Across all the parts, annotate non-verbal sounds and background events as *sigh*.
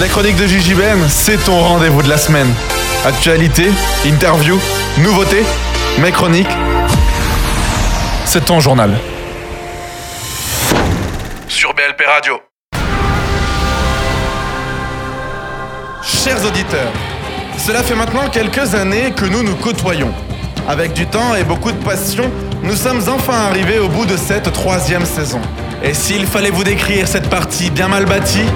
Les chroniques de Gigi Ben, c'est ton rendez-vous de la semaine. Actualité, interview, nouveautés, mes chroniques, c'est ton journal. Sur BLP Radio. Chers auditeurs, cela fait maintenant quelques années que nous nous côtoyons. Avec du temps et beaucoup de passion, nous sommes enfin arrivés au bout de cette troisième saison. Et s'il fallait vous décrire cette partie bien mal bâtie,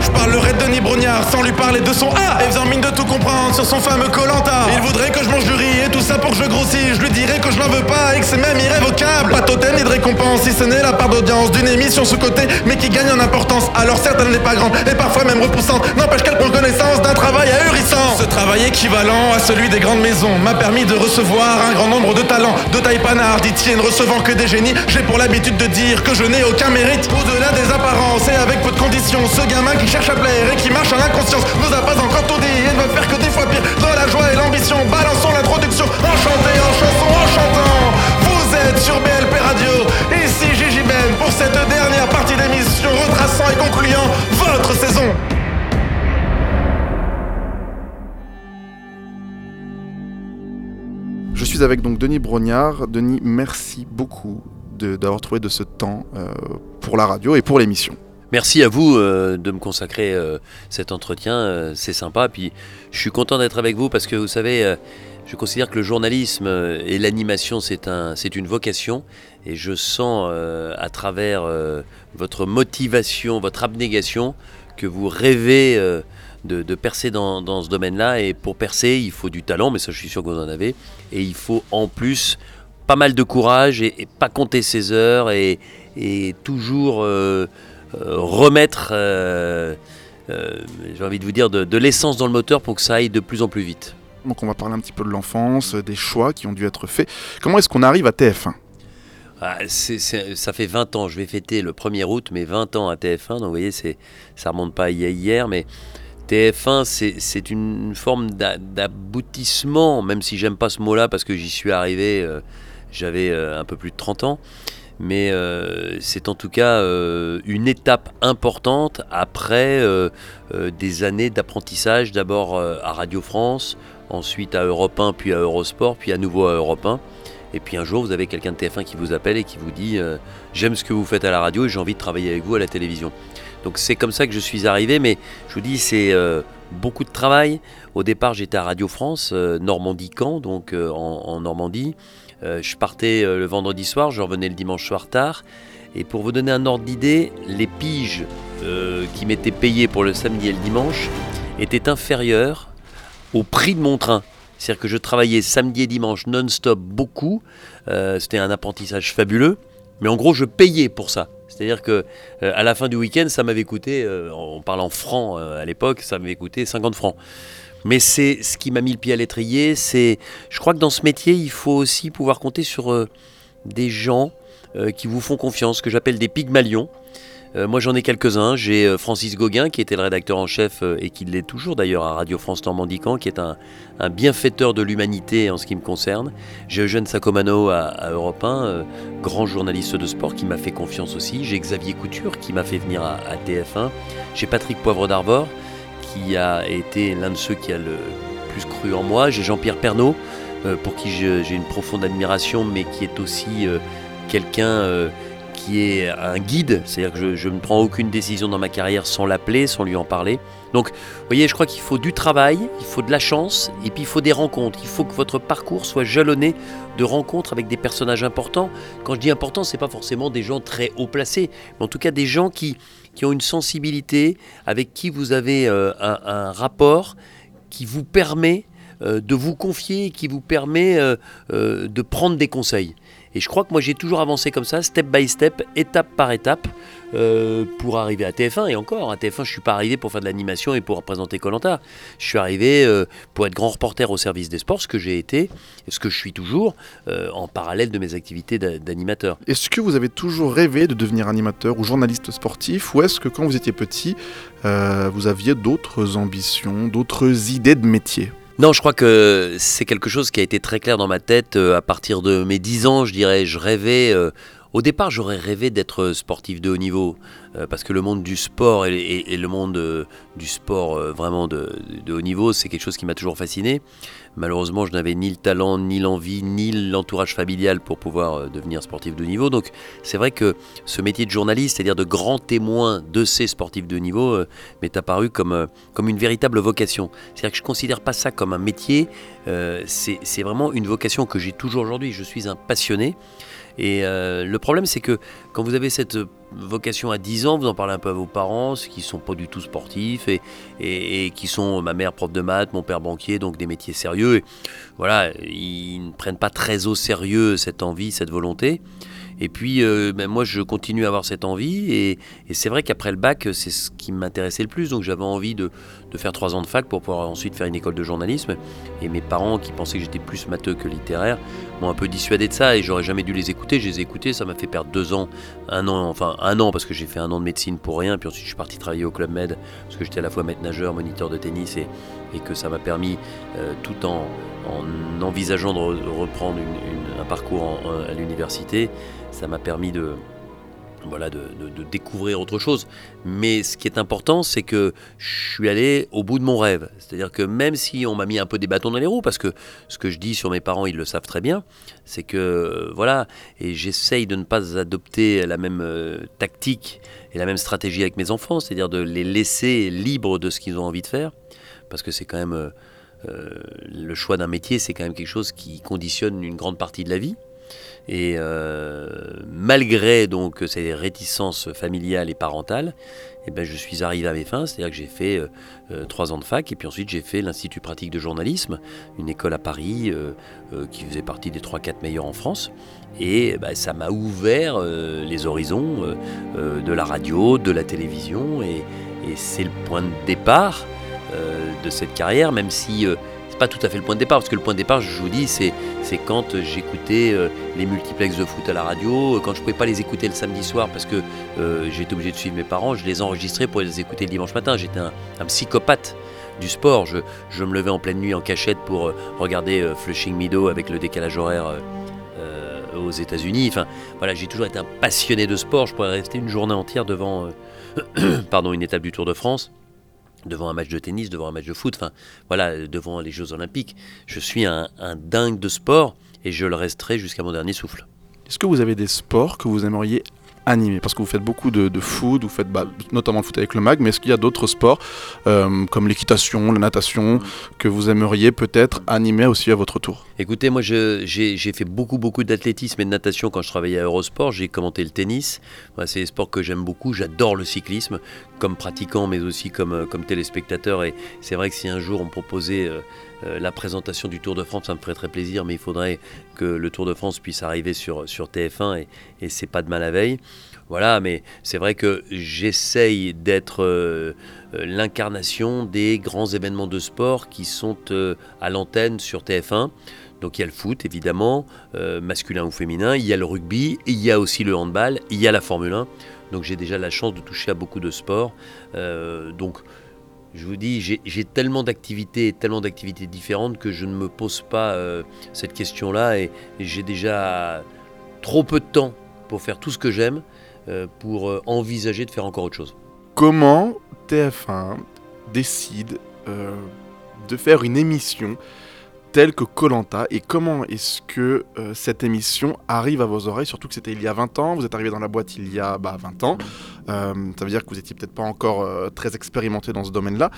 je parlerai de Denis Brognard sans lui parler de son A et faisant mine de tout comprendre sur son fameux Colanta. Il voudrait que je mange du riz et tout ça pour que je grossisse. Je lui dirais que je n'en veux pas et que c'est même irrévocable. Pas totem ni de récompense, si ce n'est la part d'audience d'une émission sous-côté, mais qui gagne en importance. Alors certes, elle n'est pas grande et parfois même repoussante. N'empêche qu'elle prend connaissance d'un travail ahurissant. Ce travail équivalent à celui des grandes maisons m'a permis de recevoir un grand nombre de talents. De taille panard, dit ne recevant que des génies. J'ai pour l'habitude de dire que je n'ai aucun mérite. Au-delà des apparences et avec peu de conditions, ce gamin qui cherche à plaire et qui marche en inconscience nous a pas encore tout dit et ne va faire que des fois pire. Dans la joie et l'ambition, balançons l'introduction. Enchanté en chanson, en chantant. Vous êtes sur BLP Radio. Ici Gigi Ben pour cette dernière partie d'émission retraçant et concluant votre saison. Je suis avec donc Denis Brognard. Denis, merci beaucoup d'avoir trouvé de ce temps euh, pour la radio et pour l'émission. Merci à vous euh, de me consacrer euh, cet entretien, c'est sympa. Puis je suis content d'être avec vous parce que vous savez, je considère que le journalisme et l'animation c'est un, c'est une vocation et je sens à travers votre motivation, votre abnégation que vous rêvez de, percer dans, ce domaine-là. Et pour percer, il faut du talent, mais ça je suis sûr que vous en avez. Et il faut en plus pas mal de courage et, pas compter ses heures et, toujours euh, euh, remettre, euh, j'ai envie de vous dire, de, l'essence dans le moteur pour que ça aille de plus en plus vite. Donc on va parler un petit peu de l'enfance, des choix qui ont dû être faits. Comment est-ce qu'on arrive à TF1 ah, ça fait 20 ans, je vais fêter le 1er août, mais 20 ans à TF1, donc vous voyez, ça remonte pas à hier, mais TF1, c'est une forme d'aboutissement, même si j'aime pas ce mot-là parce que j'y suis arrivé, euh, j'avais euh, un peu plus de 30 ans. Mais euh, c'est en tout cas une étape importante après des années d'apprentissage, d'abord à Radio France, ensuite à Europe 1, puis à Eurosport, puis à nouveau à Europe 1. Et puis un jour, vous avez quelqu'un de TF1 qui vous appelle et qui vous dit J'aime ce que vous faites à la radio et j'ai envie de travailler avec vous à la télévision. Donc c'est comme ça que je suis arrivé, mais je vous dis, c'est euh, beaucoup de travail. Au départ, j'étais à Radio France, euh, Normandie-Camp, donc euh, en, Normandie. Je partais le vendredi soir, je revenais le dimanche soir tard. Et pour vous donner un ordre d'idée, les piges qui m'étaient payées pour le samedi et le dimanche étaient inférieures au prix de mon train. C'est-à-dire que je travaillais samedi et dimanche non-stop beaucoup. C'était un apprentissage fabuleux. Mais en gros, je payais pour ça. C'est-à-dire que euh, à la fin du week-end, ça m'avait coûté, euh, en parlant francs euh, à l'époque, ça m'avait coûté 50 francs. Mais c'est ce qui m'a mis le pied à l'étrier. C'est, je crois que dans ce métier, il faut aussi pouvoir compter sur des gens qui vous font confiance, que j'appelle des pygmalions. Euh, moi j'en ai quelques-uns. J'ai euh, Francis Gauguin qui était le rédacteur en chef euh, et qui l'est toujours d'ailleurs à Radio France Normandie qui est un, bienfaiteur de l'humanité en ce qui me concerne. J'ai Eugène Sacomano à, Europe 1, grand journaliste de sport qui m'a fait confiance aussi. J'ai Xavier Couture qui m'a fait venir à, TF1. J'ai Patrick Poivre d'Arvor qui a été l'un de ceux qui a le plus cru en moi. J'ai Jean-Pierre Pernaud pour qui j'ai une profonde admiration mais qui est aussi quelqu'un qui est un guide, c'est-à-dire que je, ne prends aucune décision dans ma carrière sans l'appeler, sans lui en parler. Donc, vous voyez, je crois qu'il faut du travail, il faut de la chance, et puis il faut des rencontres. Il faut que votre parcours soit jalonné de rencontres avec des personnages importants. Quand je dis important, c'est pas forcément des gens très haut placés, mais en tout cas des gens qui, ont une sensibilité, avec qui vous avez euh, un, rapport qui vous permet euh, de vous confier, qui vous permet euh, de prendre des conseils. Et je crois que moi j'ai toujours avancé comme ça, step by step, étape par étape, euh, pour arriver à TF1. Et encore, à TF1, je suis pas arrivé pour faire de l'animation et pour représenter Colanta. Je suis arrivé euh, pour être grand reporter au service des sports, ce que j'ai été, ce que je suis toujours, euh, en parallèle de mes activités d'animateur. Est-ce que vous avez toujours rêvé de devenir animateur ou journaliste sportif, ou est-ce que quand vous étiez petit, vous aviez d'autres ambitions, d'autres idées de métier? Non, je crois que c'est quelque chose qui a été très clair dans ma tête euh, à partir de mes 10 ans, je dirais. Je rêvais, euh, Au départ, j'aurais rêvé d'être sportif de haut niveau, euh, parce que le monde du sport et, le monde du sport vraiment de, haut niveau, c'est quelque chose qui m'a toujours fasciné. Malheureusement, je n'avais ni le talent, ni l'envie, ni l'entourage familial pour pouvoir devenir sportif de niveau. Donc c'est vrai que ce métier de journaliste, c'est-à-dire de grand témoin de ces sportifs de niveau, m'est apparu comme, comme une véritable vocation. C'est-à-dire que je ne considère pas ça comme un métier, c'est vraiment une vocation que j'ai toujours aujourd'hui. Je suis un passionné. Et euh, le problème, c'est que quand vous avez cette vocation à 10 ans, vous en parlez un peu à vos parents, qui sont pas du tout sportifs et, et, qui sont ma mère prof de maths, mon père banquier, donc des métiers sérieux. Et voilà, ils ne prennent pas très au sérieux cette envie, cette volonté. Et puis, euh, ben, moi, je continue à avoir cette envie. Et, c'est vrai qu'après le bac, c'est ce qui m'intéressait le plus. Donc, j'avais envie de, faire trois ans de fac pour pouvoir ensuite faire une école de journalisme. Et mes parents, qui pensaient que j'étais plus matheux que littéraire, m'ont un peu dissuadé de ça. Et j'aurais jamais dû les écouter. Je les ai écoutés. Ça m'a fait perdre deux ans, un an, enfin un an, parce que j'ai fait un an de médecine pour rien. Puis ensuite, je suis parti travailler au Club Med, parce que j'étais à la fois maître nageur, moniteur de tennis, et, et que ça m'a permis, euh, tout en, en, envisageant de, reprendre un parcours à l'université, ça m'a permis de, voilà, de, découvrir autre chose. Mais ce qui est important, c'est que je suis allé au bout de mon rêve. C'est-à-dire que même si on m'a mis un peu des bâtons dans les roues, parce que ce que je dis sur mes parents, ils le savent très bien, c'est que voilà, et j'essaye de ne pas adopter la même euh, tactique et la même stratégie avec mes enfants, c'est-à-dire de les laisser libres de ce qu'ils ont envie de faire, parce que c'est quand même euh, euh, le choix d'un métier, c'est quand même quelque chose qui conditionne une grande partie de la vie. Et euh, malgré donc ces réticences familiales et parentales, eh ben, je suis arrivé à mes fins, c'est-à-dire que j'ai fait euh, trois ans de fac. Et puis ensuite j'ai fait l'Institut pratique de journalisme, une école à Paris qui faisait partie des 3-4 meilleurs en France. Et ben, ça m'a ouvert les horizons de la radio, de la télévision. Et c'est le point de départ euh, de cette carrière, même si euh, pas tout à fait le point de départ, parce que le point de départ, je vous dis, c'est, quand j'écoutais euh, les multiplexes de foot à la radio, quand je pouvais pas les écouter le samedi soir parce que j'étais obligé de suivre mes parents, je les enregistrais pour les écouter le dimanche matin. J'étais un, psychopathe du sport. Je, je, me levais en pleine nuit en cachette pour regarder Flushing Meadow avec le décalage horaire aux États-Unis. Enfin, voilà, j'ai toujours été un passionné de sport. Je pourrais rester une journée entière devant, *coughs* pardon, une étape du Tour de France devant un match de tennis, devant un match de foot, enfin voilà, devant les Jeux Olympiques. Je suis un, un dingue de sport et je le resterai jusqu'à mon dernier souffle. Est-ce que vous avez des sports que vous aimeriez animé Parce que vous faites beaucoup de, foot, vous faites bah, notamment le foot avec le mag, mais est-ce qu'il y a d'autres sports euh, comme l'équitation, la natation, que vous aimeriez peut-être animer aussi à votre tour? Écoutez, moi j'ai fait beaucoup beaucoup d'athlétisme et de natation quand je travaillais à Eurosport, j'ai commenté le tennis, c'est des sports que j'aime beaucoup, j'adore le cyclisme comme pratiquant mais aussi comme, euh, comme téléspectateur. Et c'est vrai que si un jour on me proposait... Euh, euh, la présentation du Tour de France, ça me ferait très plaisir, mais il faudrait que le Tour de France puisse arriver sur, sur TF1 et, et c'est pas de mal à veille. Voilà, mais c'est vrai que j'essaye d'être euh, euh, l'incarnation des grands événements de sport qui sont à l'antenne sur TF1. Donc il y a le foot évidemment, masculin ou féminin, il y a le rugby, il y a aussi le handball, il y a la Formule 1. Donc j'ai déjà la chance de toucher à beaucoup de sports. donc je vous dis, j'ai tellement d'activités, tellement d'activités différentes que je ne me pose pas euh, cette question-là et, j'ai déjà trop peu de temps pour faire tout ce que j'aime euh, pour euh, envisager de faire encore autre chose. Comment TF1 décide de faire une émission telle que Colanta et comment est-ce que cette émission arrive à vos oreilles Surtout que c'était il y a 20 ans, vous êtes arrivé dans la boîte il y a bah, 20 ans, ça veut dire que vous étiez peut-être pas encore euh, très expérimenté dans ce domaine-là.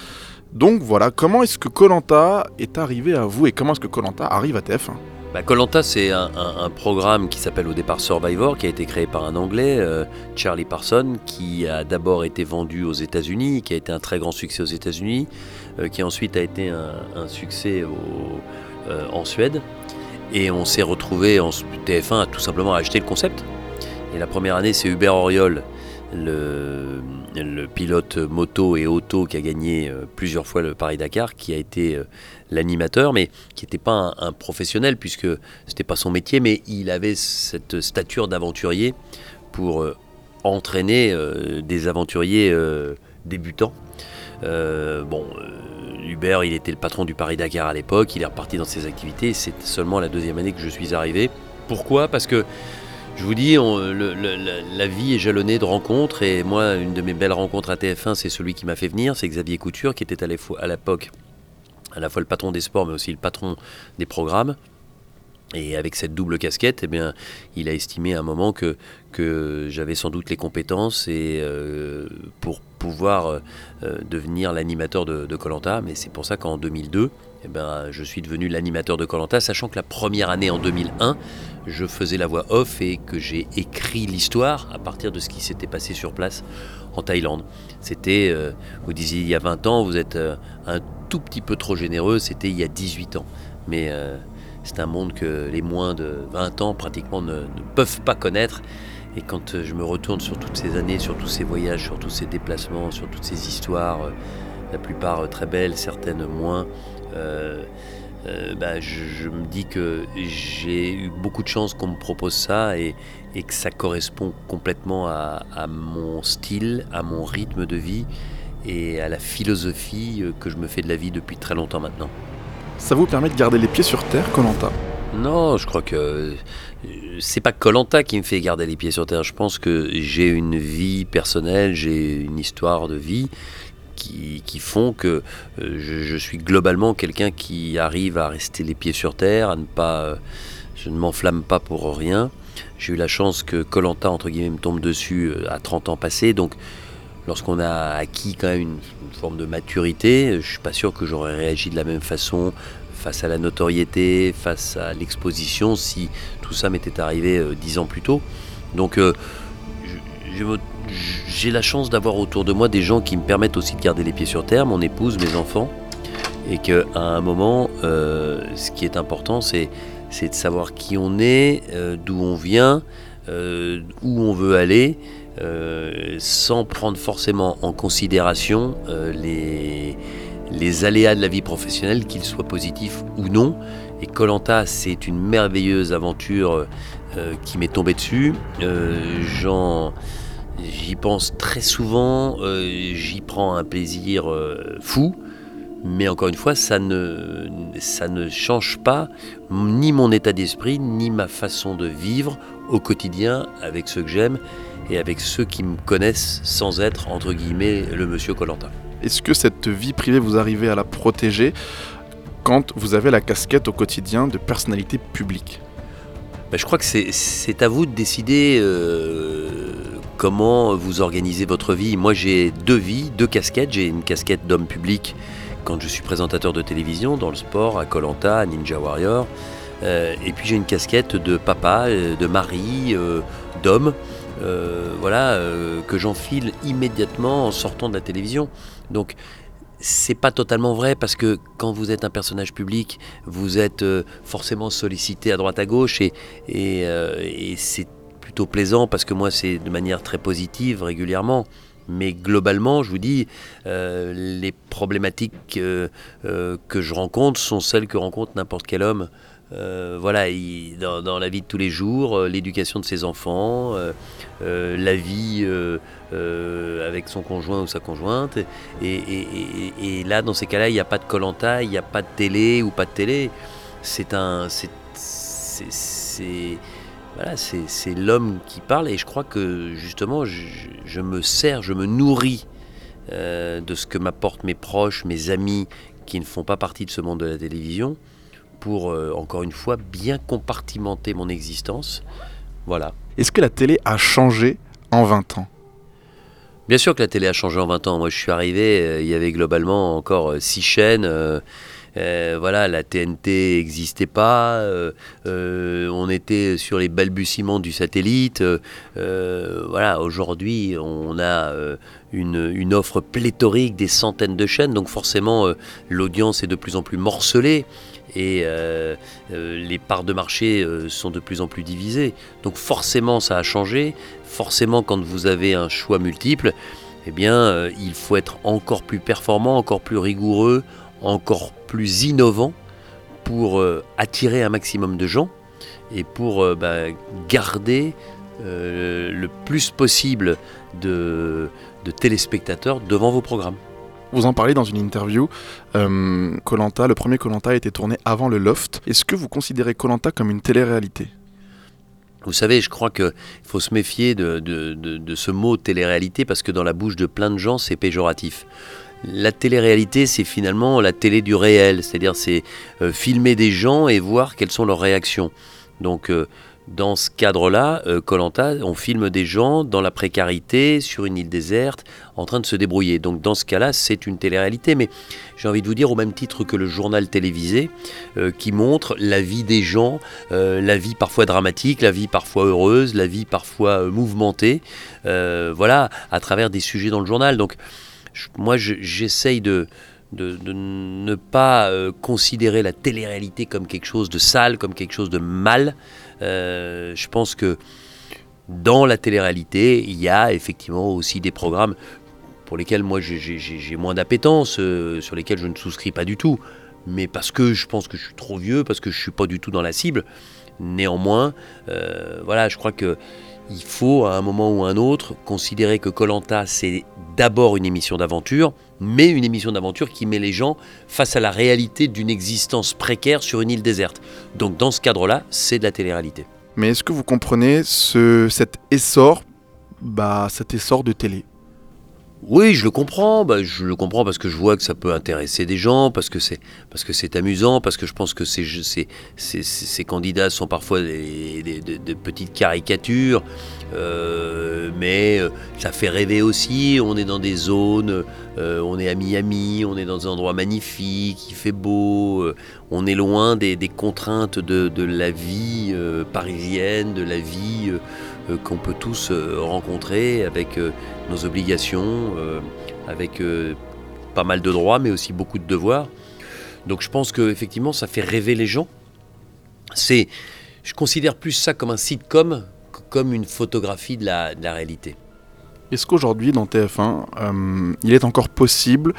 Donc voilà, comment est-ce que Colanta est arrivé à vous et comment est-ce que Colanta arrive à TF1 bah, Colanta, c'est un, programme qui s'appelle au départ Survivor, qui a été créé par un Anglais, Charlie Parson, qui a d'abord été vendu aux États-Unis, qui a été un très grand succès aux États-Unis, qui ensuite a été un, succès euh, en Suède. Et on s'est retrouvé en TF1 à tout simplement acheter le concept. Et la première année, c'est Hubert Auriol, le, pilote moto et auto qui a gagné euh, plusieurs fois le Paris-Dakar, qui a été euh, l'animateur, mais qui n'était pas un, professionnel puisque c'était pas son métier, mais il avait cette stature d'aventurier pour entraîner des aventuriers débutants. bon, Hubert, il était le patron du Paris-Dakar à l'époque, il est reparti dans ses activités, c'est seulement la deuxième année que je suis arrivé. Pourquoi? Parce que Je vous dis, la, vie est jalonnée de rencontres et moi, une de mes belles rencontres à TF1, c'est celui qui m'a fait venir, c'est Xavier Couture, qui était à l'époque à la fois le patron des sports, mais aussi le patron des programmes. Et avec cette double casquette, eh bien, il a estimé à un moment que, j'avais sans doute les compétences et, euh, pour pouvoir euh, devenir l'animateur de Colanta. Mais c'est pour ça qu'en 2002, eh ben, je suis devenu l'animateur de Colanta, sachant que la première année en 2001, je faisais la voix off et que j'ai écrit l'histoire à partir de ce qui s'était passé sur place en Thaïlande. C'était, euh, vous disiez il y a 20 ans, vous êtes un tout petit peu trop généreux, c'était il y a 18 ans. Mais c'est un monde que les moins de 20 ans pratiquement ne, peuvent pas connaître. Et quand euh, je me retourne sur toutes ces années, sur tous ces voyages, sur tous ces déplacements, sur toutes ces histoires, euh, la plupart euh, très belles, certaines moins, bah, je, me dis que j'ai eu beaucoup de chance qu'on me propose ça et, que ça correspond complètement à, mon style, à mon rythme de vie et à la philosophie que je me fais de la vie depuis très longtemps maintenant. Ça vous permet de garder les pieds sur terre, Colanta? Non, je crois que euh, c'est pas Colanta qui me fait garder les pieds sur terre. Je pense que j'ai une vie personnelle, j'ai une histoire de vie qui, font que euh, je, suis globalement quelqu'un qui arrive à rester les pieds sur terre, à ne pas, euh, je ne m'enflamme pas pour rien. J'ai eu la chance que Colanta entre guillemets me tombe dessus à 30 ans passés, donc lorsqu'on a acquis quand même une, forme de maturité, je suis pas sûr que j'aurais réagi de la même façon face à la notoriété, face à l'exposition, si tout ça m'était arrivé euh, dix ans plus tôt. Donc euh, j'ai la chance d'avoir autour de moi des gens qui me permettent aussi de garder les pieds sur terre, mon épouse, mes enfants, et qu'à un moment, euh, ce qui est important, c'est de savoir qui on est, d'où on vient, où on veut aller, euh, sans prendre forcément en considération euh, les, les aléas de la vie professionnelle, qu'ils soient positifs ou non. Et Colanta, c'est une merveilleuse aventure euh, qui m'est tombée dessus. J'y pense très souvent, j'y prends un plaisir fou. Mais encore une fois, ça ne, ça ne change pas ni mon état d'esprit, ni ma façon de vivre au quotidien avec ceux que j'aime et avec ceux qui me connaissent sans être, entre guillemets, le monsieur Colanta. Est-ce que cette vie privée, vous arrivez à la protéger quand vous avez la casquette au quotidien de personnalité publique? Ben, Je crois que c'est à vous de décider euh, comment vous organisez votre vie. Moi, j'ai deux vies, deux casquettes. J'ai une casquette d'homme public quand je suis présentateur de télévision, dans le sport, à Colanta, à Ninja Warrior. Euh, et puis j'ai une casquette de papa, euh, de mari, d'homme. Euh, voilà, euh, que j'enfile immédiatement en sortant de la télévision. Donc c'est pas totalement vrai parce que quand vous êtes un personnage public, vous êtes forcément sollicité à droite à gauche et, et, c'est plutôt plaisant parce que moi c'est de manière très positive régulièrement. Mais globalement, je vous dis, les problématiques que je rencontre sont celles que rencontre n'importe quel homme. Euh, voilà, dans, la vie de tous les jours, euh, l'éducation de ses enfants, euh, la vie avec son conjoint ou sa conjointe. Et, là, dans ces cas-là, il n'y a pas de colanta, il n'y a pas de télé ou pas de télé. C'est un, c'est voilà, c'est l'homme qui parle. Et je crois que justement, je, me sers, je me nourris de ce que m'apportent mes proches, mes amis qui ne font pas partie de ce monde de la télévision pour, euh, encore une fois, bien compartimenter mon existence. Voilà. Est-ce que la télé a changé en 20 ans? Bien sûr que la télé a changé en 20 ans. Moi, je suis arrivé, euh, il y avait globalement encore 6 euh, voilà, la TNT n'existait pas. on était sur les balbutiements du satellite. voilà, aujourd'hui, on a une, offre pléthorique, des centaines de chaînes. Donc forcément, l'audience est de plus en plus morcelée et euh, euh, les parts de marché euh, sont de plus en plus divisées. Donc forcément ça a changé, forcément quand vous avez un choix multiple, eh bien il faut être encore plus performant, encore plus rigoureux, encore plus innovant pour attirer un maximum de gens et pour bah, garder le plus possible de téléspectateurs devant vos programmes. Vous en parlez dans une interview. Euh, Colanta, le premier Colanta a été tourné avant le Loft. Est-ce que vous considérez Colanta comme une télé-réalité? Vous savez, je crois qu'il faut se méfier de, de, de, ce mot télé-réalité parce que dans la bouche de plein de gens, c'est péjoratif. La télé-réalité, c'est finalement la télé du réel, c'est-à-dire c'est euh, filmer des gens et voir quelles sont leurs réactions. Donc euh, dans ce cadre-là, Colanta, euh, on filme des gens dans la précarité, sur une île déserte, en train de se débrouiller. Donc dans ce cas-là, c'est une télé-réalité. Mais j'ai envie de vous dire, au même titre que le journal télévisé, qui montre la vie des gens, la vie parfois dramatique, la vie parfois heureuse, la vie parfois mouvementée, voilà, à travers des sujets dans le journal. Donc moi, j'essaye de ne pas euh, considérer la télé-réalité comme quelque chose de sale, comme quelque chose de mal. Euh, je pense que dans la télé-réalité, il y a effectivement aussi des programmes pour lesquels moi j'ai moins d'appétence, euh, sur lesquels je ne souscris pas du tout. Mais parce que je pense que je suis trop vieux, parce que je ne suis pas du tout dans la cible. Néanmoins, voilà, je crois que il faut à un moment ou à un autre considérer que Colanta c'est d'abord une émission d'aventure, mais une émission d'aventure qui met les gens face à la réalité d'une existence précaire sur une île déserte. Donc dans ce cadre-là, c'est de la télé-réalité. Mais est-ce que vous comprenez ce, cet essor, bah, cet essor de télé oui, je le comprends. Bah, je le comprends parce que je vois que ça peut intéresser des gens, parce que c'est parce que c'est amusant, parce que je pense que ces, candidats sont parfois des, petites caricatures, euh, mais euh, ça fait rêver aussi. On est dans des zones, euh, on est à Miami, on est dans un endroit magnifique, il fait beau, on est loin des, contraintes de, la vie parisienne, de la vie qu'on peut tous rencontrer avec nos obligations, euh, avec euh, pas mal de droits, mais aussi beaucoup de devoirs. Donc je pense qu'effectivement, ça fait rêver les gens. C'est, je considère plus ça comme un sitcom que comme une photographie de la réalité. Est-ce qu'aujourd'hui, dans TF1, euh, il est encore possible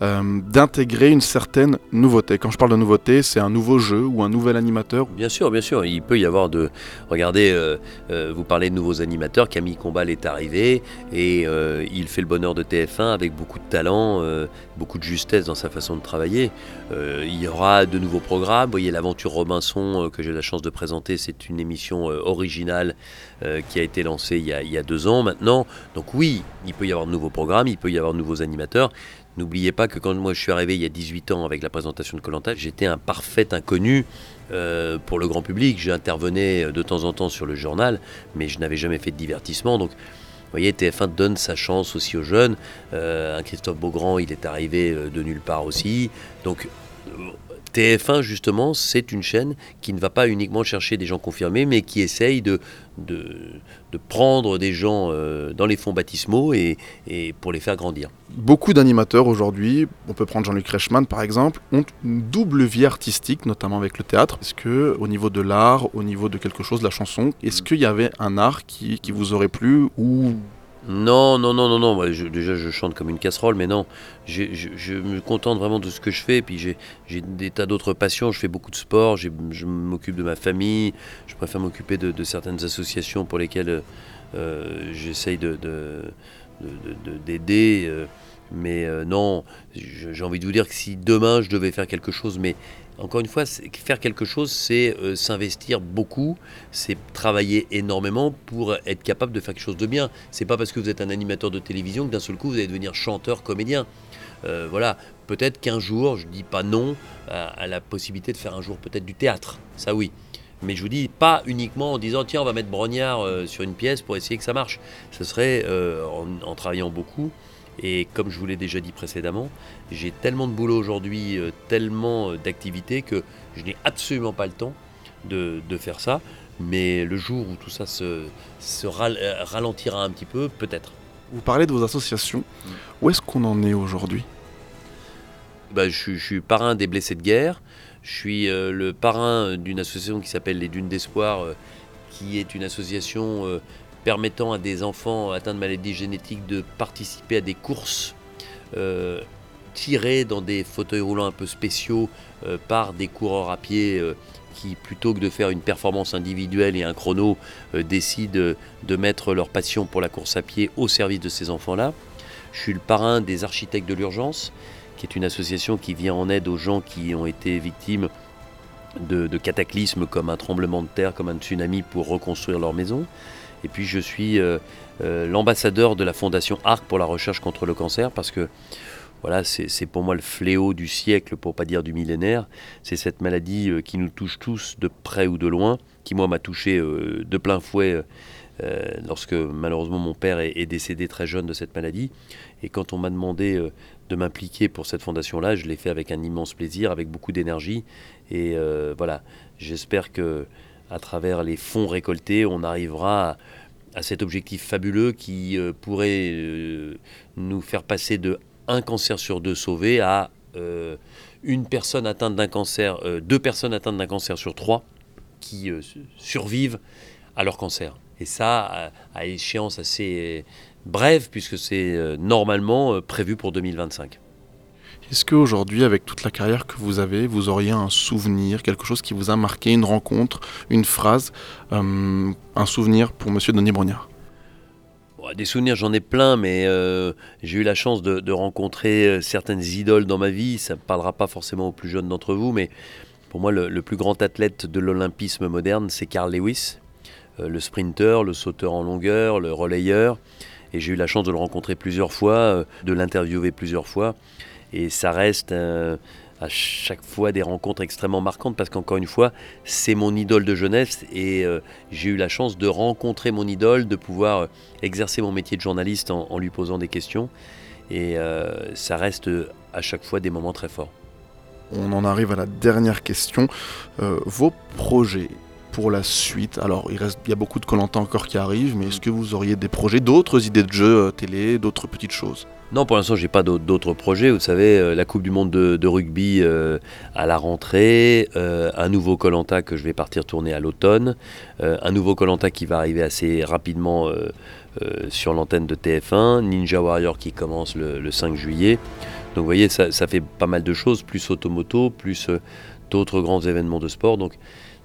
euh, d'intégrer une certaine nouveauté Quand je parle de nouveauté, c'est un nouveau jeu ou un nouvel animateur Bien sûr, bien sûr. Il peut y avoir de. Regardez, euh, vous parlez de nouveaux animateurs. Camille Combal est arrivé et il fait le bonheur de TF1 avec beaucoup de talent, beaucoup de justesse dans sa façon de travailler. il y aura de nouveaux programmes. Vous voyez, l'aventure Robinson que j'ai la chance de présenter, c'est une émission originale qui a été lancée il y a deux ans maintenant. Donc, oui, il peut y avoir de nouveaux programmes, il peut y avoir de nouveaux animateurs. N'oubliez pas que quand moi je suis arrivé il y a 18 ans avec la présentation de Colanta, j'étais un parfait inconnu euh, pour le grand public. J'intervenais de temps en temps sur le journal, mais je n'avais jamais fait de divertissement. Donc, vous voyez, TF1 donne sa chance aussi aux jeunes. Euh, un Christophe Beaugrand, il est arrivé euh, de nulle part aussi. Donc, TF1, justement, c'est une chaîne qui ne va pas uniquement chercher des gens confirmés, mais qui essaye de, de, prendre des gens euh, dans les fonds baptismaux et, pour les faire grandir. Beaucoup d'animateurs aujourd'hui, on peut prendre Jean-Luc Reichmann par exemple, ont une double vie artistique, notamment avec le théâtre. Est-ce que au niveau de l'art, au niveau de quelque chose, de la chanson, est-ce qu'il y avait un art qui, qui vous aurait plu ou non, non, non, non, non. déjà, je chante comme une casserole, mais non. Je, me contente vraiment de ce que je fais. Puis j'ai des tas d'autres passions. Je fais beaucoup de sport. Je m'occupe de ma famille. Je préfère m'occuper de, certaines associations pour lesquelles euh, j'essaye de, d'aider. Euh, mais euh, non, j'ai envie de vous dire que si demain je devais faire quelque chose, mais encore une fois, faire quelque chose, c'est euh, s'investir beaucoup, c'est travailler énormément pour être capable de faire quelque chose de bien. C'est pas parce que vous êtes un animateur de télévision que d'un seul coup vous allez devenir chanteur, comédien. Euh, voilà, peut-être qu'un jour, je dis pas non à, la possibilité de faire un jour peut-être du théâtre, ça oui. Mais je vous dis pas uniquement en disant tiens on va mettre Brognard euh, sur une pièce pour essayer que ça marche. Ce serait en, travaillant beaucoup et comme je vous l'ai déjà dit précédemment, j'ai tellement de boulot aujourd'hui, euh, tellement euh, d'activités que je n'ai absolument pas le temps de, faire ça. Mais le jour où tout ça se, euh, ralentira un petit peu, peut-être. Vous parlez de vos associations. Mm. Où est-ce qu'on en est aujourd'hui? Bah, je, suis parrain des blessés de guerre. Je suis le parrain d'une association qui s'appelle les Dunes d'Espoir, qui est une association permettant à des enfants atteints de maladies génétiques de participer à des courses euh, tirées dans des fauteuils roulants un peu spéciaux euh, par des coureurs à pied euh, qui, plutôt que de faire une performance individuelle et un chrono, décident de mettre leur passion pour la course à pied au service de ces enfants-là. Je suis le parrain des architectes de l'urgence, qui est une association qui vient en aide aux gens qui ont été victimes de, cataclysmes comme un tremblement de terre, comme un tsunami pour reconstruire leur maison. Et puis je suis l'ambassadeur de la fondation ARC pour la recherche contre le cancer parce que voilà, c'est pour moi le fléau du siècle, pour pas dire du millénaire. C'est cette maladie qui nous touche tous de près ou de loin, qui moi m'a touché de plein fouet euh, lorsque malheureusement mon père est, décédé très jeune de cette maladie. Et quand on m'a demandé euh, de m'impliquer pour cette fondation-là, je l'ai fait avec un immense plaisir, avec beaucoup d'énergie. Et euh, voilà, j'espère que à travers les fonds récoltés, on arrivera à, cet objectif fabuleux qui pourrait nous faire passer de un cancer sur deux sauvé à une personne atteinte d'un cancer, deux personnes atteintes d'un cancer sur trois qui survivent à leur cancer. Et ça, à, échéance assez brève, puisque c'est euh, normalement euh, prévu pour 2025. Est-ce qu'aujourd'hui, avec toute la carrière que vous avez, vous auriez un souvenir, quelque chose qui vous a marqué, une rencontre, une phrase, euh, un souvenir pour Monsieur Denis Brognard? Des souvenirs, j'en ai plein, mais j'ai eu la chance de, rencontrer certaines idoles dans ma vie. Ça ne parlera pas forcément aux plus jeunes d'entre vous, mais pour moi, le, plus grand athlète de l'olympisme moderne, c'est Carl Lewis. Euh, le sprinter, le sauteur en longueur, le relayeur. Et j'ai eu la chance de le rencontrer plusieurs fois, euh, de l'interviewer plusieurs fois. Et ça reste euh, à chaque fois des rencontres extrêmement marquantes parce qu'encore une fois, c'est mon idole de jeunesse et j'ai eu la chance de rencontrer mon idole, de pouvoir exercer mon métier de journaliste en, lui posant des questions. Et ça reste à chaque fois des moments très forts. On en arrive à la dernière question. vos projets, pour la suite? Alors, il, reste, il y a beaucoup de Colanta encore qui arrivent, mais est-ce que vous auriez des projets, d'autres idées de jeux euh, télé, d'autres petites choses? Non, pour l'instant, j'ai pas d'autres projets. Vous savez, euh, la Coupe du Monde de, rugby euh, à la rentrée, un nouveau Colanta que je vais partir tourner à l'automne, un nouveau Colanta qui va arriver assez rapidement sur l'antenne de TF1, Ninja Warrior qui commence le, 5 juillet. Donc, vous voyez, ça, ça, fait pas mal de choses, plus automoto, plus d'autres grands événements de sport. Donc,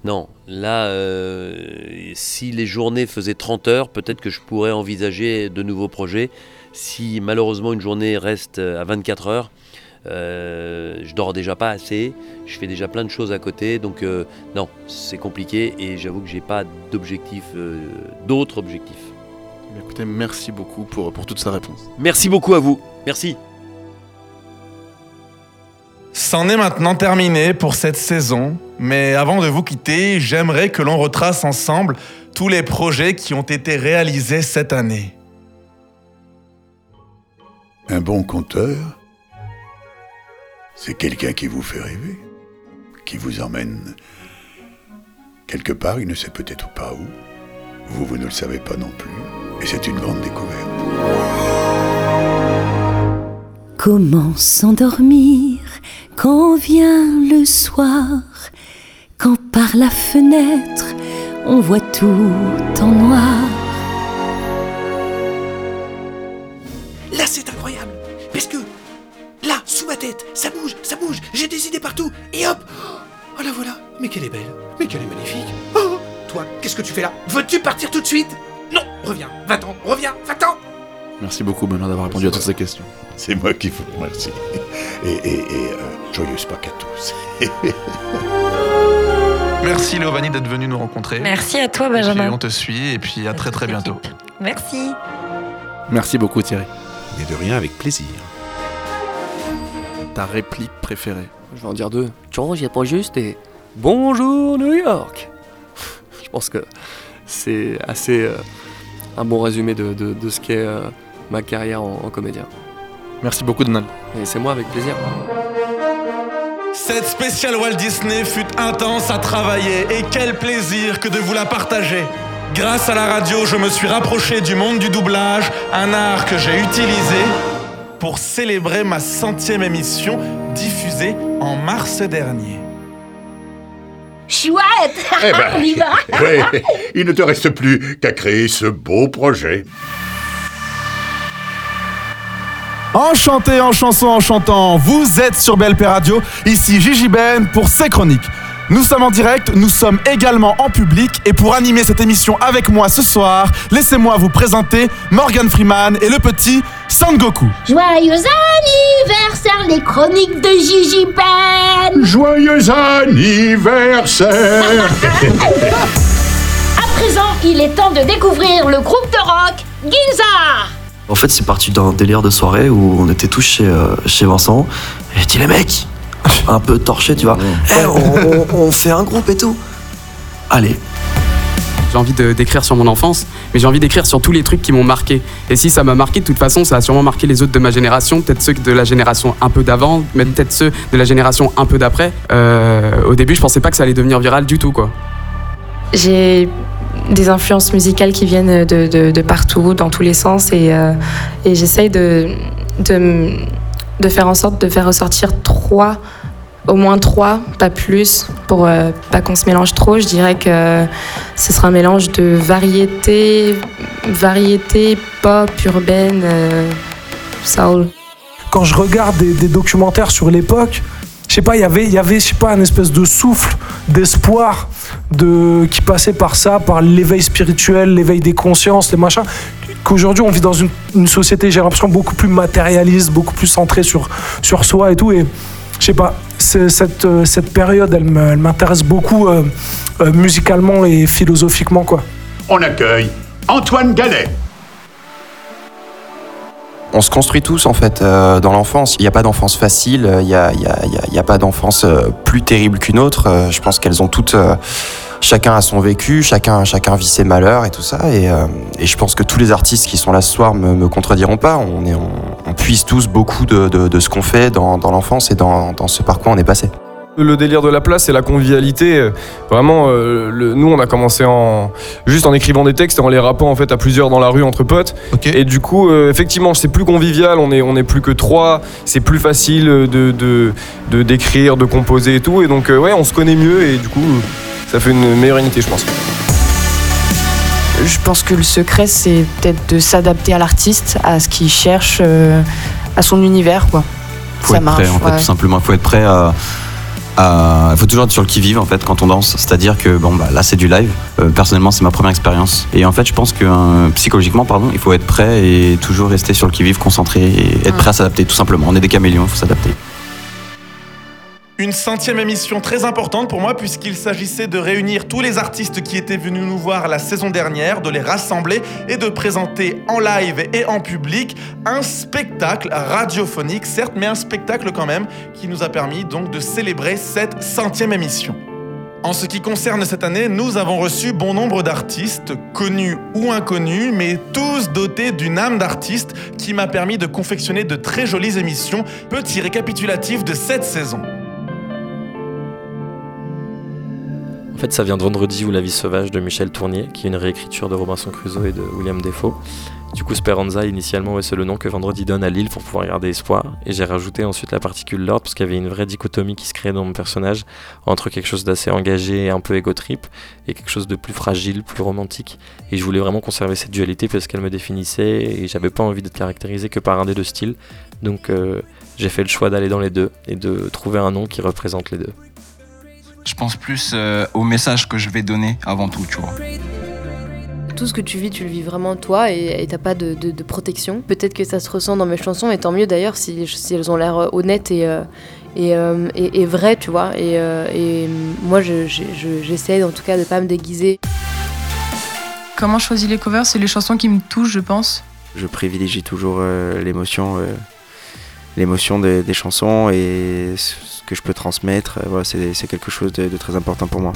non, là, euh, si les journées faisaient 30 heures, peut-être que je pourrais envisager de nouveaux projets. Si malheureusement une journée reste à 24 heures, euh, je dors déjà pas assez, je fais déjà plein de choses à côté, donc euh, non, c'est compliqué et j'avoue que j'ai pas d'objectifs, d'autres objectifs. Écoutez, merci beaucoup pour, pour toute sa réponse. Merci beaucoup à vous, merci. C'en est maintenant terminé pour cette saison, mais avant de vous quitter, j'aimerais que l'on retrace ensemble tous les projets qui ont été réalisés cette année. Un bon conteur, c'est quelqu'un qui vous fait rêver, qui vous emmène quelque part, il ne sait peut-être pas où. Vous, vous ne le savez pas non plus. Et c'est une grande découverte. Comment s'endormir quand vient le soir, quand par la fenêtre on voit tout en noir? J'ai des idées partout, et hop Oh la voilà Mais qu'elle est belle, mais qu'elle est magnifique Oh Toi, qu'est-ce que tu fais là? Veux-tu partir tout de suite? Non Reviens, va-t'en, reviens, va-t'en Merci beaucoup Benoît d'avoir répondu à toutes ces questions. C'est moi qui vous remercie. Et, et, et euh, joyeuse Pâques à tous. *laughs* Merci Léovanie d'être venu nous rencontrer. Merci à toi Benjamin. on te suit et puis à très très bientôt. Merci. Merci beaucoup Thierry. Mais de rien avec plaisir. Ta réplique préférée Je vais en dire deux. Tu j'ai pas juste et Bonjour New York *laughs* Je pense que c'est assez euh, un bon résumé de, de, ce qu'est euh, ma carrière en, comédien. Merci beaucoup Donald. Et c'est moi avec plaisir. Cette spéciale Walt Disney fut intense à travailler et quel plaisir que de vous la partager. Grâce à la radio, je me suis rapproché du monde du doublage, un art que j'ai utilisé pour célébrer ma centième émission diffusée en mars dernier. Chouette eh ben, *laughs* On y va *laughs* Il ne te reste plus qu'à créer ce beau projet. Enchanté en chanson en chantant, vous êtes sur BLP Radio, ici Gigi Ben pour ces chroniques. Nous sommes en direct, nous sommes également en public et pour animer cette émission avec moi ce soir, laissez-moi vous présenter Morgan Freeman et le petit Sangoku. Joyeux anniversaire les chroniques de Gigi Ben Joyeux anniversaire *laughs* À présent, il est temps de découvrir le groupe de rock Ginza En fait, c'est parti d'un délire de soirée où on était tous chez, euh, chez Vincent. Et je dis, les mecs, un peu torché, tu vois. Eh, on, on- on fait un groupe et tout. Allez. J'ai envie de- d'écrire sur mon enfance, mais j'ai envie d'écrire sur tous les trucs qui m'ont marqué. Et si ça m'a marqué, de toute façon, ça a sûrement marqué les autres de ma génération, peut-être ceux de la génération un peu d'avant, mais peut-être ceux de la génération un peu d'après. Euh, au début, je pensais pas que ça allait devenir viral du tout, quoi. J'ai des influences musicales qui viennent de, de- de partout, dans tous les sens, et, euh, et j'essaye de, de, de faire en sorte de faire ressortir trois, au moins trois, pas plus, pour euh, pas qu'on se mélange trop. Je dirais que ce sera un mélange de variété, variété pop, urbaine, euh, soul. quand je regarde des, documentaires sur l'époque, je sais pas, il y avait, il y avait, je sais pas, un espèce de souffle d'espoir de qui passait par ça, par l'éveil spirituel, l'éveil des consciences, les machins. Qu'aujourd'hui, on vit dans une, une société, j'ai l'impression beaucoup plus matérialiste, beaucoup plus centrée sur sur soi et tout. Et je sais pas, cette euh, cette période, elle m'intéresse beaucoup euh, euh, musicalement et philosophiquement, quoi. On accueille Antoine Gallet. On se construit tous en fait euh, dans l'enfance. Il n'y a pas d'enfance facile, il n'y a, y a- il y a- il y a pas d'enfance euh, plus terrible qu'une autre. Euh, je pense qu'elles ont toutes, euh, chacun a son vécu, chacun, vit ses malheurs et tout ça. Et, euh, et je pense que tous les artistes qui sont là ce soir me, me contrediront pas. On, puise tous beaucoup de, ce qu'on fait dans, l'enfance et dans, dans ce par quoi on est passé. Le délire de la place et la convivialité, euh, vraiment, euh, le- nous on a commencé en juste en écrivant des textes et en les rappant en fait à plusieurs dans la rue entre potes. Et du coup, euh, effectivement, c'est plus convivial. On est on est plus que trois. C'est plus facile de de de- d'écrire, de, composer et tout. Et donc euh, ouais, on se connaît mieux et du coup, ça fait une meilleure unité, je pense. Je pense que le secret, c'est peut-être de s'adapter à l'artiste, à ce qu'il cherche, euh, à son univers, quoi. faut Ça être prêt en fait ouais. tout simplement il faut être prêt à il faut toujours être sur le qui-vive en fait quand on danse. C'est à dire que bon bah là c'est du live. Euh, personnellement c'est ma première expérience. Et en fait je pense que euh, psychologiquement pardon il faut être prêt et toujours rester sur le qui-vive concentré et être prêt à s'adapter tout simplement. On est des caméléons il faut s'adapter Une centième émission très importante pour moi puisqu'il s'agissait de réunir tous les artistes qui étaient venus nous voir la saison dernière, de les rassembler et de présenter en live et en public un spectacle radiophonique, certes, mais un spectacle quand même qui nous a permis donc de célébrer cette centième émission. En ce qui concerne cette année, nous avons reçu bon nombre d'artistes, connus ou inconnus, mais tous dotés d'une âme d'artiste qui m'a permis de confectionner de très jolies émissions. Petit récapitulatif de cette saison. En fait, ça vient de Vendredi ou La vie sauvage de Michel Tournier, qui est une réécriture de Robinson Crusoe et de William Defoe. Du coup, Speranza, initialement, c'est le nom que Vendredi donne à Lille pour pouvoir garder espoir. Et j'ai rajouté ensuite la particule Lord, parce qu'il y avait une vraie dichotomie qui se créait dans mon personnage entre quelque chose d'assez engagé et un peu égo-trip, et quelque chose de plus fragile, plus romantique. Et je voulais vraiment conserver cette dualité parce qu'elle me définissait, et j'avais pas envie d'être caractérisé que par un des deux styles. Donc, euh, j'ai fait le choix d'aller dans les deux et de trouver un nom qui représente les deux. Je pense plus euh, au message que je vais donner avant tout, tu vois. Tout ce que tu vis, tu le vis vraiment toi et t'as pas de, de- de protection. Peut-être que ça se ressent dans mes chansons, et tant mieux d'ailleurs si, si elles ont l'air euh, honnêtes et, euh, et, euh, et- et vraies, tu vois. Et, euh, et moi, je- je- je- j'essaie en tout cas de pas me déguiser. Comment je choisis les covers? C'est les chansons qui me touchent, je pense. Je privilégie toujours euh, l'émotion, euh, l'émotion des, des chansons et que je peux transmettre. euh, voilà, c'est c'est quelque chose de, de très important pour moi.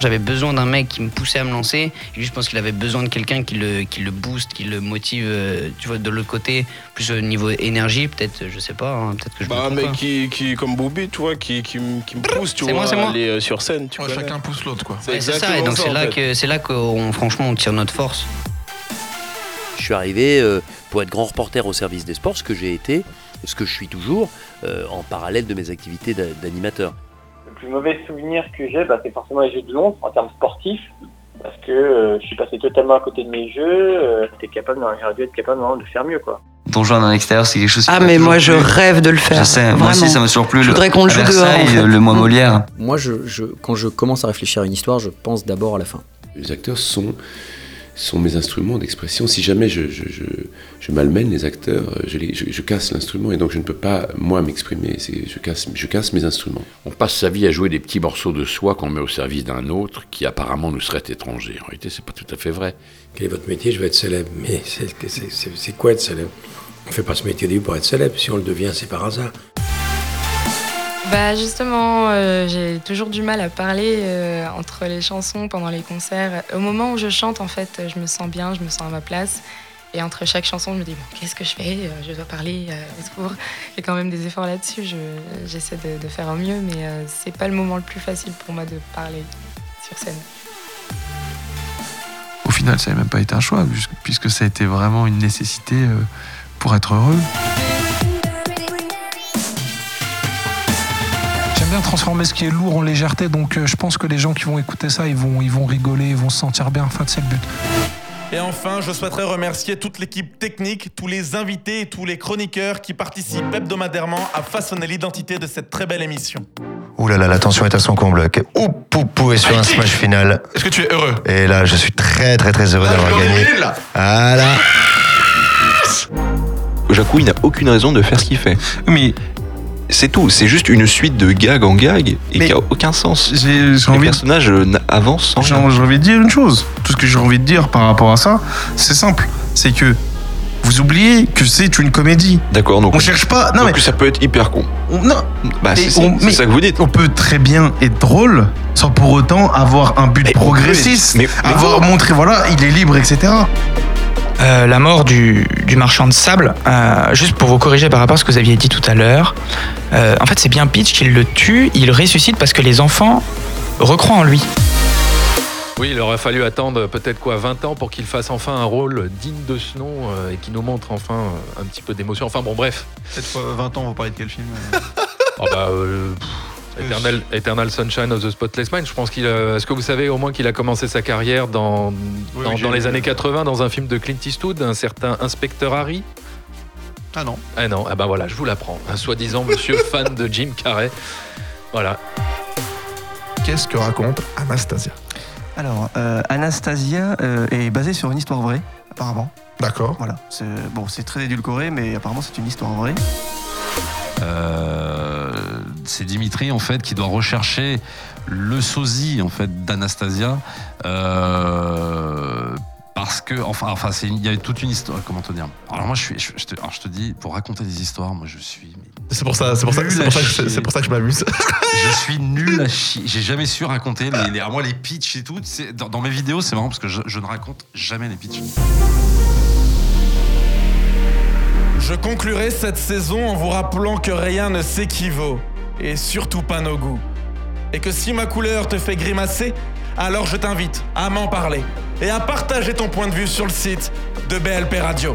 J'avais besoin d'un mec qui me poussait à me lancer. Et lui, je pense qu'il avait besoin de quelqu'un qui le, qui le booste, qui le motive, euh, tu vois, de l'autre côté, plus au niveau énergie, peut-être, je sais pas, hein, peut-être que je me Bah, un trompe, mec qui, qui, comme Bobby, tu vois, qui, qui, me- qui me pousse, tu vois, moi, c'est à moi. aller euh, sur scène. Tu connais. chacun pousse l'autre, quoi. Ouais, c'est ça, et donc c'est là, que, c'est là qu'on, franchement, on tire notre force. Je suis arrivé euh, pour être grand reporter au service des sports, ce que j'ai été, ce que je suis toujours, euh, en parallèle de mes activités d'a- d'animateur. Le plus mauvais souvenir que j'ai, bah, c'est forcément les Jeux de Londres en termes sportifs. Parce que euh, je suis passé totalement à côté de mes jeux. Euh, j'étais capable, j'aurais dû être capable non, de faire mieux, quoi. Donjon en extérieur, c'est quelque chose qui Ah, m'a mais moi, je plu. rêve de le faire. Je sais, moi aussi, ça m'a toujours plu. Je voudrais qu'on le à joue dehors, en fait. le mois. Molière. Moi, je, je- quand je commence à réfléchir à une histoire, je pense d'abord à la fin. Les acteurs sont sont mes instruments d'expression. Si jamais je, je, je, je malmène les acteurs, euh, je, les- je- je casse l'instrument et donc je ne peux pas, moi, m'exprimer. C'est- Je casse, je casse mes instruments. On passe sa vie à jouer des petits morceaux de soi qu'on met au service d'un autre qui apparemment nous serait étranger. En réalité, c'est pas tout à fait vrai. Quel est votre métier? Je veux être célèbre. Mais c'est- quoi être célèbre? On fait pas ce métier au début pour être célèbre. Si on le devient, c'est par hasard. Bah justement, euh, j'ai toujours du mal à parler euh, entre les chansons pendant les concerts. Au moment où je chante, en fait, je me sens bien, je me sens à ma place. Et entre chaque chanson, je me dis, bon, qu'est-ce que je fais? Euh, Je dois parler, euh, au secours. J'ai quand même des efforts là-dessus, je- j'essaie de, de faire au mieux, mais c'est pas le moment le plus facile pour moi de parler sur scène. Au final, ça n'a même pas été un choix, puisque- ça a été vraiment une nécessité pour être heureux. Bien transformer ce qui est lourd en légèreté, donc euh, je pense que les gens qui vont écouter ça, ils vont, ils vont rigoler, ils vont se sentir bien. En fait, c'est le but. Et enfin, je souhaiterais remercier toute l'équipe technique, tous les invités et tous les chroniqueurs qui participent hebdomadairement à façonner l'identité de cette très belle émission. Ouh là là, la tension est à son comble. Ouh, pou, pou est sur un smash final. Est-ce que tu es heureux? Et là, je suis très très très heureux d'avoir gagné. Voilà. Jacou, il n'a aucune raison de faire ce qu'il fait. Mais c'est tout, c'est juste une suite de gag en gag et qui a aucun sens. Les personnages euh, avancent sans J'ai j'ai envie de dire une chose. Tout ce que j'ai envie de dire par rapport à ça, c'est simple. C'est que vous oubliez que c'est une comédie. D'accord, donc On cherche pas. Non, donc mais ça peut être hyper con. on- non. Bah, Et c'est on- c'est mais ça que vous dites. On peut très bien être drôle sans pour autant avoir un but progressiste. mais- mais avoir montré, voilà, il est libre, etc. Euh, la mort du, du marchand de sable, euh, juste pour vous corriger par rapport à ce que vous aviez dit tout à l'heure, euh, en fait c'est bien Peach qui le tue, il ressuscite parce que les enfants recroient en lui. Oui, il aurait fallu attendre peut-être quoi 20 ans pour qu'il fasse enfin un rôle digne de ce nom euh, et qui nous montre enfin un petit peu d'émotion. Enfin bon, bref. Peut-être euh, 20 ans, vous parlez de quel film euh? Ah bah, euh, pff, Eternal, Eternal Sunshine of the Spotless Mind. Je pense qu'il. Est-ce que vous savez au moins qu'il a commencé sa carrière dans, dans, oui, dans j'ai les années 80 dans un film de Clint Eastwood, un certain Inspecteur Harry? Ah non. Ah non, ah bah voilà, je vous l'apprends. Un soi-disant monsieur *laughs* fan de Jim Carrey. Voilà. Qu'est-ce que raconte Anastasia? Alors, euh, Anastasia euh, est basée sur une histoire vraie, apparemment. D'accord. Voilà. C'est- Bon, c'est très édulcoré, mais apparemment c'est une histoire vraie. Euh, c'est Dimitri en fait qui doit rechercher le sosie en fait d'Anastasia euh, parce que enfin enfin c'est il y a toute une histoire comment te dire? Alors moi je suis je, je te, alors, je te dis pour raconter des histoires moi je suis C'est pour ça, c'est pour ça, c'est pour ça, que, chier. c'est pour ça que je m'amuse. *laughs* je suis nul à chier. J'ai jamais su raconter les, les- à moi les pitchs et tout. Dans, dans mes vidéos c'est marrant parce que je, je ne raconte jamais les pitchs. Je conclurai cette saison en vous rappelant que rien ne s'équivaut, et surtout pas nos goûts. Et que si ma couleur te fait grimacer, alors je t'invite à m'en parler et à partager ton point de vue sur le site de BLP Radio.